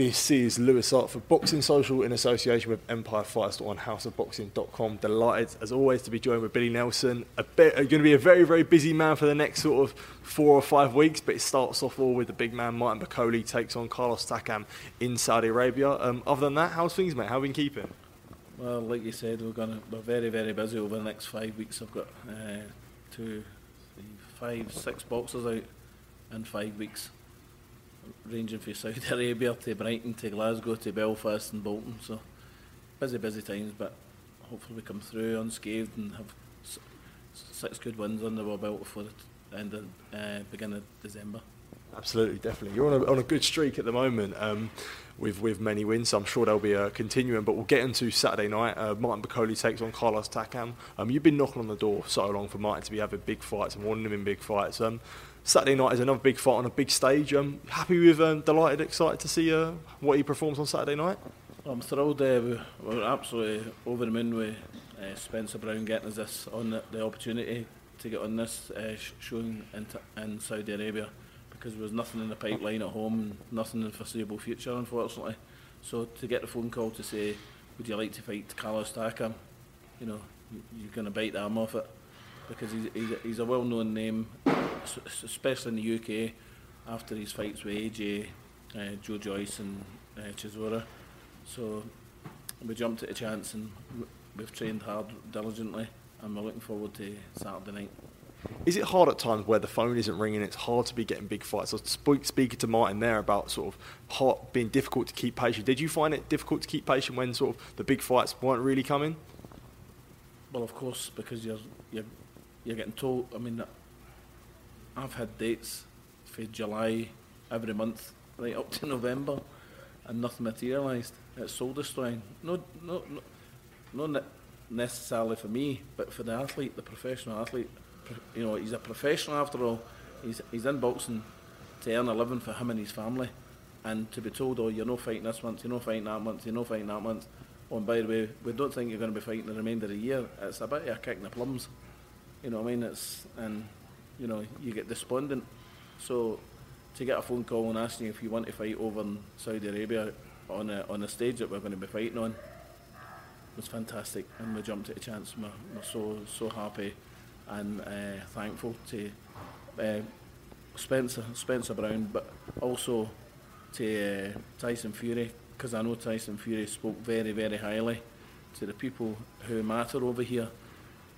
This is Louis Hart for Boxing Social in association with Empire Fights on houseofboxing.com. Delighted, as always, to be joined with Billy Nelson. A bit, going to be a very, very busy man for the next sort of four or five weeks, but it starts off all with the big man, Martin Bakole, takes on Carlos Takam in Saudi Arabia. Um, other than that, how's things, mate? How have you been keeping? Well, like you said, we're gonna we're very very busy over the next five weeks. I've got uh, two, five, six boxers out in five weeks, ranging from Saudi Arabia to Brighton to Glasgow to Belfast and Bolton. So busy, busy times, but hopefully we come through unscathed and have six good wins under our belt before the end of uh, beginning of December. Absolutely, definitely. You're on a, on a good streak at the moment um, with with many wins. So I'm sure they'll be uh, continuing. But we'll get into Saturday night. Uh, Martin Bakole takes on Carlos Takam. Um, you've been knocking on the door so long for Martin to be having big fights and wanting him in big fights. Um, Saturday night is another big fight on a big stage. Um, happy with, um, delighted, excited to see uh, what he performs on Saturday night. I'm thrilled. Uh, we- we're absolutely over the moon with uh, Spencer Brown getting us this on the, the opportunity to get on this uh, sh- showing in, in Saudi Arabia because there was nothing in the pipeline at home nothing in the foreseeable future, unfortunately. So to get the phone call to say, "Would you like to fight Carlos Takam?" You know, you- you're going to bite the arm off it because he's, he's, a, he's a well-known name, especially in the UK after his fights with AJ, uh, Joe Joyce, and uh, Chisora. So we jumped at a chance and we've trained hard diligently and we're looking forward to Saturday night. Is it hard at times where the phone isn't ringing? It's hard to be getting big fights. I was speak, speaking to Martin there about sort of hard, being difficult to keep patient. Did you find it difficult to keep patient when sort of the big fights weren't really coming? Well, of course, because you're you're you're getting told. I mean, I've had dates for July every month right up to November, and nothing materialised. It's soul destroying. No, no, no, not necessarily for me, but for the athlete, the professional athlete. You know, he's a professional after all. He's he's in boxing to earn a living for him and his family, and to be told, oh, you're not fighting this month, you're not fighting that month, you're not fighting that month. Oh, and by the way, we don't think you're going to be fighting the remainder of the year. It's a bit of a kick in the plums. You know what I mean? It's and you know you get despondent. So to get a phone call and asking if you want to fight over in Saudi Arabia on a on a stage that we're going to be fighting on was fantastic, and we jumped at a chance. We're, we're so so happy and uh, thankful to uh, Spencer Spencer Brown, but also to uh, Tyson Fury because I know Tyson Fury spoke very very highly to the people who matter over here,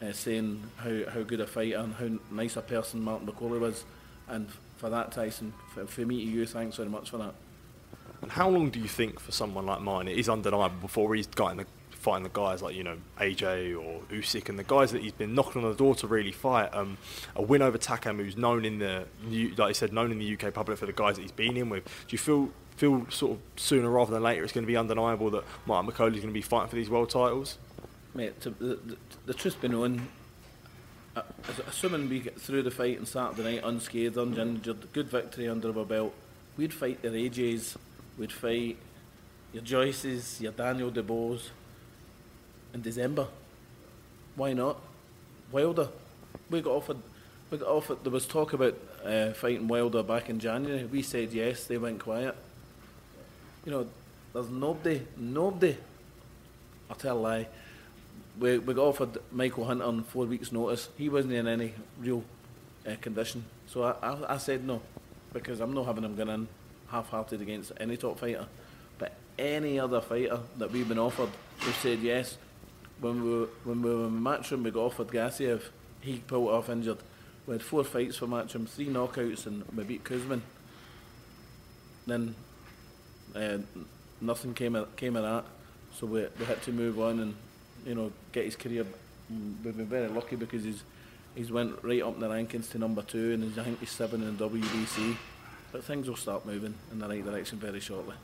uh, saying how, how good a fighter and how nice a person Martin Bakole was, and for that Tyson, for, for me to you, thanks very much for that. And how long do you think for someone like mine it is undeniable before he's got the, fighting the guys like you know AJ or Usyk and the guys that he's been knocking on the door to really fight? Um, a win over Takam, who's known in the like I said, known in the UK public for the guys that he's been in with. Do you feel feel sort of sooner rather than later it's going to be undeniable that Martin Bakole is going to be fighting for these world titles? Mate, to, the, the, the truth be known, assuming we get through the fight on Saturday night unscathed, uninjured, good victory under our belt, we'd fight the AJs, we'd fight your Joyces, your Daniel DeBoers in December. Why not? Wilder. We got offered. We got offered. There was talk about uh, fighting Wilder back in January. We said yes. They went quiet. You know, there's nobody, nobody. I'll tell a lie. We, we got offered Michael Hunter on four weeks' notice. He wasn't in any real uh, condition. So I, I, I said no, because I'm not having him going in half-hearted against any top fighter. But any other fighter that we've been offered, we've said yes. When we were, when we were in Matchroom, we got offered Gassiev. He pulled off injured. We had four fights for Matchroom, three knockouts, and we beat Kuzmin. Then uh, nothing came of, came of that, so we, we had to move on and you know get his career. We've been very lucky because he's he's went right up the rankings to number two, and he's, I think he's seven in the WBC. But things will start moving in the right direction very shortly.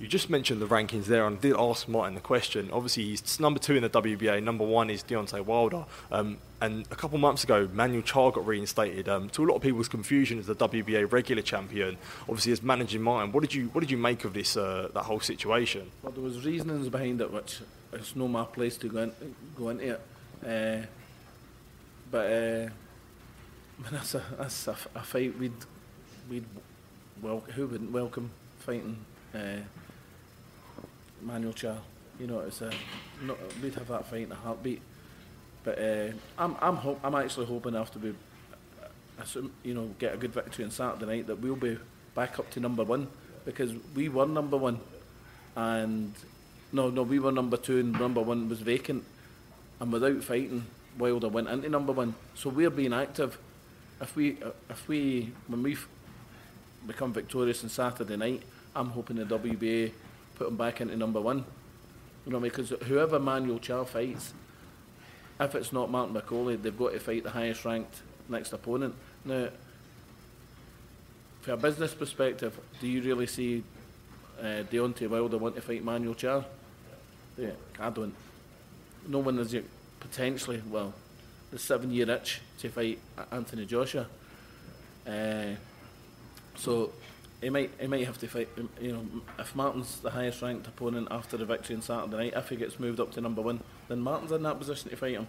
You just mentioned the rankings there, and I did ask Martin the question. Obviously, he's number two in the WBA. Number one is Deontay Wilder. Um, and a couple of months ago, Manuel Charr got reinstated. Um, to a lot of people's confusion, as the WBA regular champion, obviously as managing Martin. What did you What did you make of this uh, that whole situation? Well, there was reasonings behind it, which it's no my place to go, in, go into it. Uh, but uh, that's a that's a, a fight we'd we'd well who wouldn't welcome fighting. Uh, Manuel Charr. You know, it's a not, we'd have that fight in a heartbeat. But uh, I'm I'm hope, I'm actually hoping after we, uh, assume, you know, get a good victory on Saturday night that we'll be back up to number one because we were number one, and no no we were number two and number one was vacant, and without fighting Wilder went into number one. So we're being active. If we if we when we become victorious on Saturday night, I'm hoping the WBA put him back into number one. You know, because whoever Manuel Charr fights, if it's not Martin Bakole, they've got to fight the highest ranked next opponent. Now, from a business perspective, do you really see uh, Deontay Wilder want to fight Manuel Charr? Yeah, I don't. No one is potentially, well, the seven year itch to fight Anthony Joshua. Uh, so he might he might have to fight. You know, if Martin's the highest ranked opponent after the victory on Saturday night, if he gets moved up to number one, then Martin's in that position to fight him.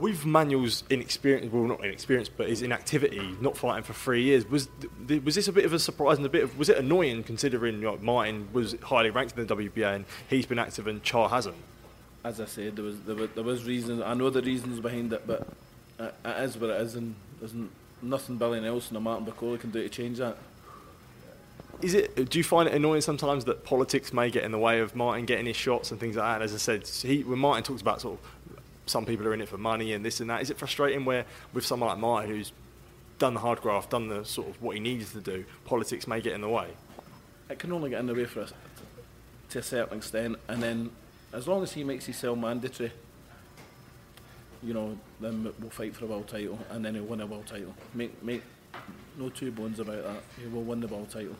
With Manuel's inexperience, well, not inexperience, but his inactivity, not fighting for three years, was th- was this a bit of a surprise and a bit of was it annoying considering like, Martin was highly ranked in the WBA and he's been active and Charr hasn't? As I said, there was there was, there was reasons. I know the reasons behind it, but it, it is what it is, and there's nothing Billy Nelson or Martin Bakole can do to change that is it? Do you find it annoying sometimes that politics may get in the way of Martin getting his shots and things like that? As I said, he, when Martin talks about sort of some people are in it for money and this and that, is it frustrating where with someone like Martin who's done the hard graft, done the sort of what he needs to do, politics may get in the way? It can only get in the way for us to a certain extent, and then as long as he makes his himself mandatory, you know, then we'll fight for a world title, and then he'll win a world title. Make make no two bones about that. He will win the world title.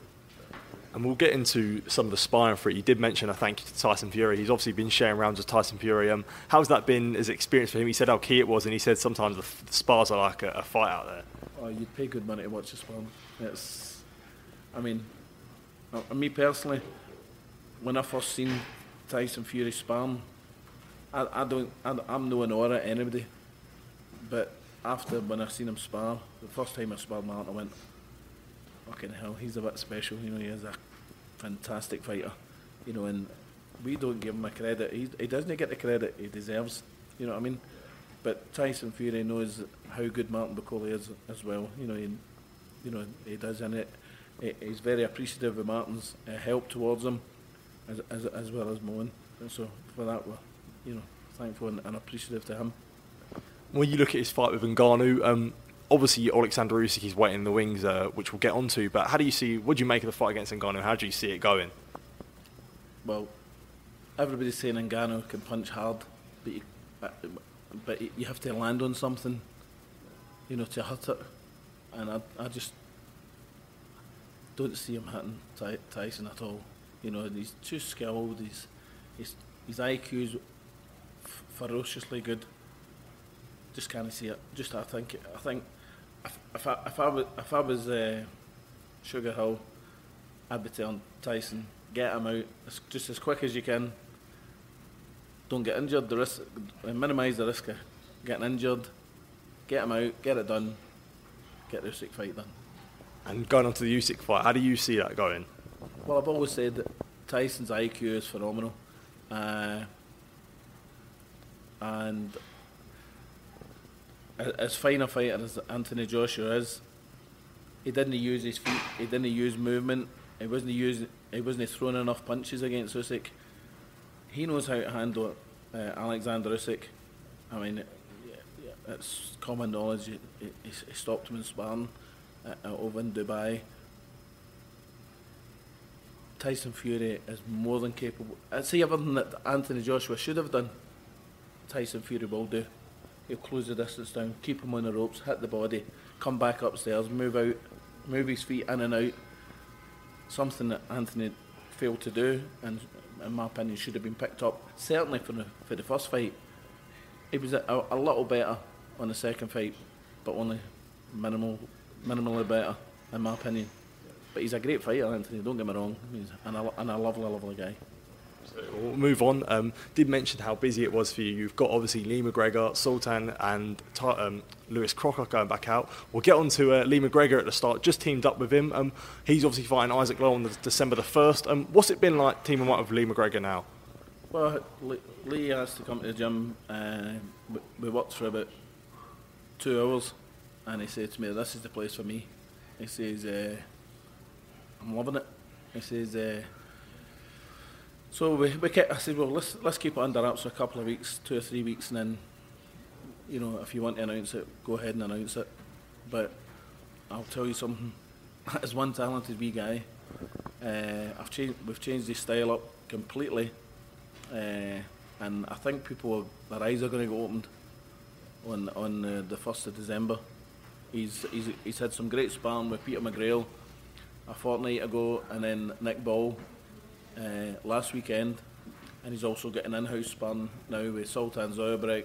And we'll get into some of the sparring for it. You did mention a thank you to Tyson Fury. He's obviously been sharing rounds with Tyson Fury. Um, how's that been as experience for him? He said how key it was, and he said sometimes the, the spars are like a, a, fight out there. Oh, you'd pay good money to watch a sparring. It's, I mean, uh, me personally, when I first seen Tyson Fury sparring, I, I don't, I, I'm no an aura anybody, but after when I seen him spar, the first time I sparred Martin, I went, fucking hell, he's a bit special. You know, he is a fantastic fighter. You know, and we don't give him a credit. He, he doesn't get the credit he deserves. You know what I mean? But Tyson Fury knows how good Martin Bakole is as well. You know, he, you know he does, and it. He's very appreciative of Martin's uh, help towards him, as, as, as well as Moen. And so for that, we're you know thankful and, and appreciative to him. When you look at his fight with Ngannou, um, obviously Alexander Usyk is waiting in the wings, uh, which we'll get onto. But how do you see? What do you make of the fight against Ngannou? How do you see it going? Well, everybody's saying Ngannou can punch hard, but you, but you have to land on something, you know, to hurt it. And I, I just don't see him hitting Tyson at all. You know, he's too skilled. He's, he's his IQ's ferociously good. Just can't see it. Just I think I think if, if, I, if I was if I was uh, Sugar Hill, I'd be telling Tyson, get him out as, just as quick as you can. Don't get injured. The risk, minimise the risk of getting injured. Get him out, get it done, get the Usyk fight done. And going on to the Usyk fight, how do you see that going? Well, I've always said that Tyson's IQ is phenomenal, uh, and as fine a fighter as Anthony Joshua is, he didn't use his feet. He didn't use movement. He wasn't using. He wasn't throwing enough punches against Usyk. He knows how to handle uh, Alexander Usyk. I mean, it's common knowledge. He, he, he stopped him in sparring uh, over in Dubai. Tyson Fury is more than capable. I'd say everything that Anthony Joshua should have done, Tyson Fury will do. He'll close the distance down, keep him on the ropes, hit the body, come back upstairs, move out, move his feet in and out. Something that Anthony failed to do, and in my opinion, should have been picked up. Certainly for the for the first fight, he was a, a, little better on the second fight, but only minimal, minimally better, in my opinion. But he's a great fighter, Anthony. Don't get me wrong. He's and a, and a lovely, lovely guy. We'll move on. Um, did mention how busy it was for you. You've got obviously Lee McGregor, Sultan, and um, Lewis Crocker going back out. We'll get on to uh, Lee McGregor at the start. Just teamed up with him. Um, he's obviously fighting Isaac Lowe on the, December the first. Um, what's it been like teaming up with Lee McGregor now? Well, Lee has to come to the gym. Uh, we worked for about two hours, and he said to me, "This is the place for me." He says. Uh, I'm loving it. He says, uh, so we, we kept, I said, well, let's, let's keep it under wraps for a couple of weeks, two or three weeks, and then, you know, if you want to announce it, go ahead and announce it. But I'll tell you something, as one talented wee guy, uh, I've changed, we've changed his style up completely, uh, and I think people, their eyes are going to go opened on on uh, the first of December. He's, he's he's had some great sparring with Peter McGrail a fortnight ago, and then Nick Ball uh, last weekend, and he's also getting in-house sparring now with Sultan Zaurbek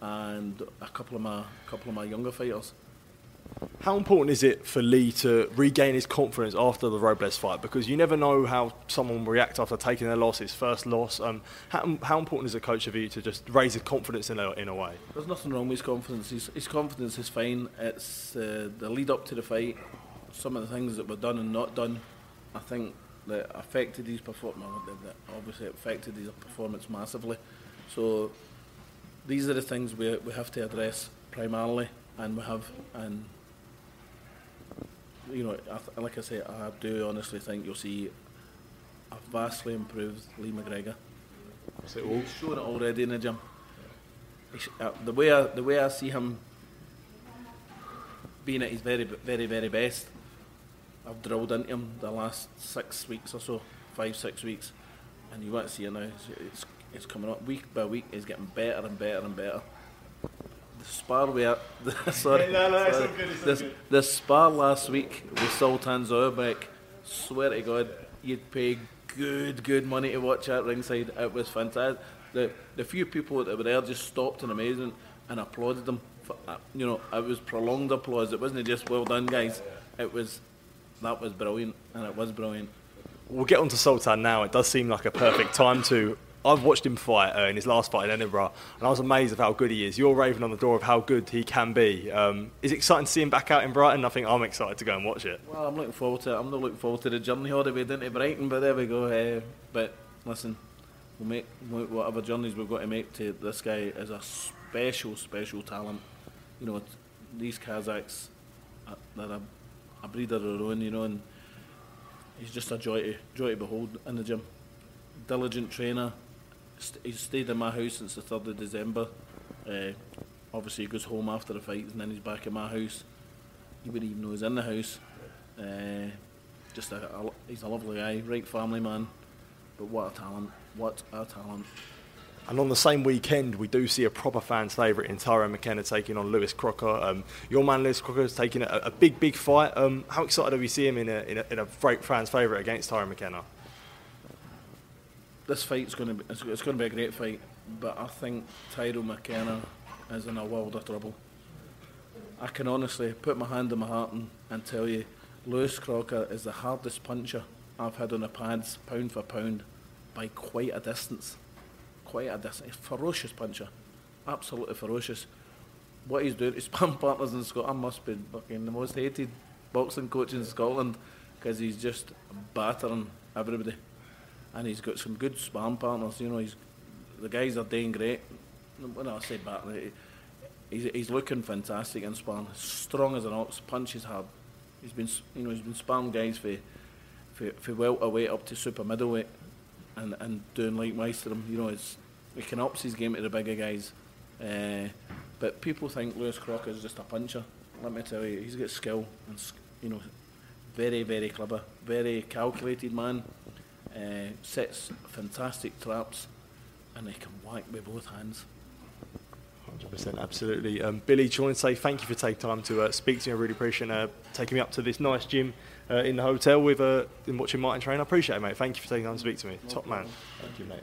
and a couple of my couple of my younger fighters. How important is it for Lee to regain his confidence after the Robles fight? Because you never know how someone will react after taking their loss, his first loss. Um, how, how important is a coach of you to just raise his confidence in a, in a way? There's nothing wrong with his confidence. His, his confidence is fine. It's uh, the lead up to the fight some of the things that were done and not done, I think that affected his performance. That obviously affected his performance massively. So these are the things we we have to address primarily, and we have and you know, I like I say, I do honestly think you'll see a vastly improved Lee McGregor. He's shown it already in the gym. Uh, the way I, the way I see him being at his very very very best I've drilled into him the last six weeks or so, five, six weeks, and you want to see it now. It's, it's, it's coming up week by week. He's getting better and better and better. The spar we are, the, sorry, no, no, sorry. Good, this, good. the spar last week with Sultan Zaurbek, swear to God, you'd pay good, good money to watch that ringside. It was fantastic. The the few people that were there just stopped in amazement and applauded them. For, uh, you know, it was prolonged applause. It wasn't just well done, guys. It was that was brilliant, and it was brilliant. We'll get on to Sultan now. It does seem like a perfect time to. I've watched him fight uh, in his last fight in Edinburgh, and I was amazed of how good he is. You're raving on the door of how good he can be. Um, is it exciting to see him back out in Brighton? I think I'm excited to go and watch it. Well, I'm looking forward to it. I'm not looking forward to the journey holiday to Brighton, but there we go. Uh, but listen, we'll make whatever journeys we've got to make to this guy is a special, special talent. You know, these Kazakhs, uh, they're a a breeder of their own, you know, and he's just a joy to, joy to behold in the gym. Diligent trainer. St- he's stayed in my house since the 3rd of December. Uh, obviously, he goes home after the fight and then he's back in my house. He wouldn't even know he's in the house. Uh, just a, a, he's a lovely guy, right family man. But what a talent! What a talent! And on the same weekend, we do see a proper fans' favourite in Tyrone McKenna taking on Lewis Crocker. Um, your man Lewis Crocker is taking a, a, big, big fight. Um, how excited are we see him in a, in a, in a fans' favourite against Tyrone McKenna? This fight's going to be it's, it's going to be a great fight, but I think Tyrone McKenna is in a world of trouble. I can honestly put my hand on my heart and, and tell you, Lewis Crocker is the hardest puncher I've had on the pads, pound for pound, by quite a distance. Quite a distance. Ferocious puncher. Absolutely ferocious. What he's doing, his sparring partners in Scotland must be fucking the most hated boxing coach in Scotland because he's just battering everybody. And he's got some good sparring partners. You know, he's the guys are doing great. When I say battering, he's, he's looking fantastic in sparring. Strong as an ox, punches hard. He's been, you know, he's been sparring guys for, for, for welterweight up to super middleweight, and, and doing likewise to them. You know, it's he can ups his game to the bigger guys. Uh, but people think Lewis Crocker is just a puncher. Let me tell you, he's got skill and you know, very very clever, very calculated man. Uh, sets fantastic traps, and he can whack with both hands. 100%, absolutely. Um, Billy, just want to say thank you for taking time to uh, speak to me. I really appreciate uh, taking me up to this nice gym uh, in the hotel with uh, watching Martin train. I appreciate it, mate. Thank you for taking time to speak to me. No Top problem. man. Thank you, mate.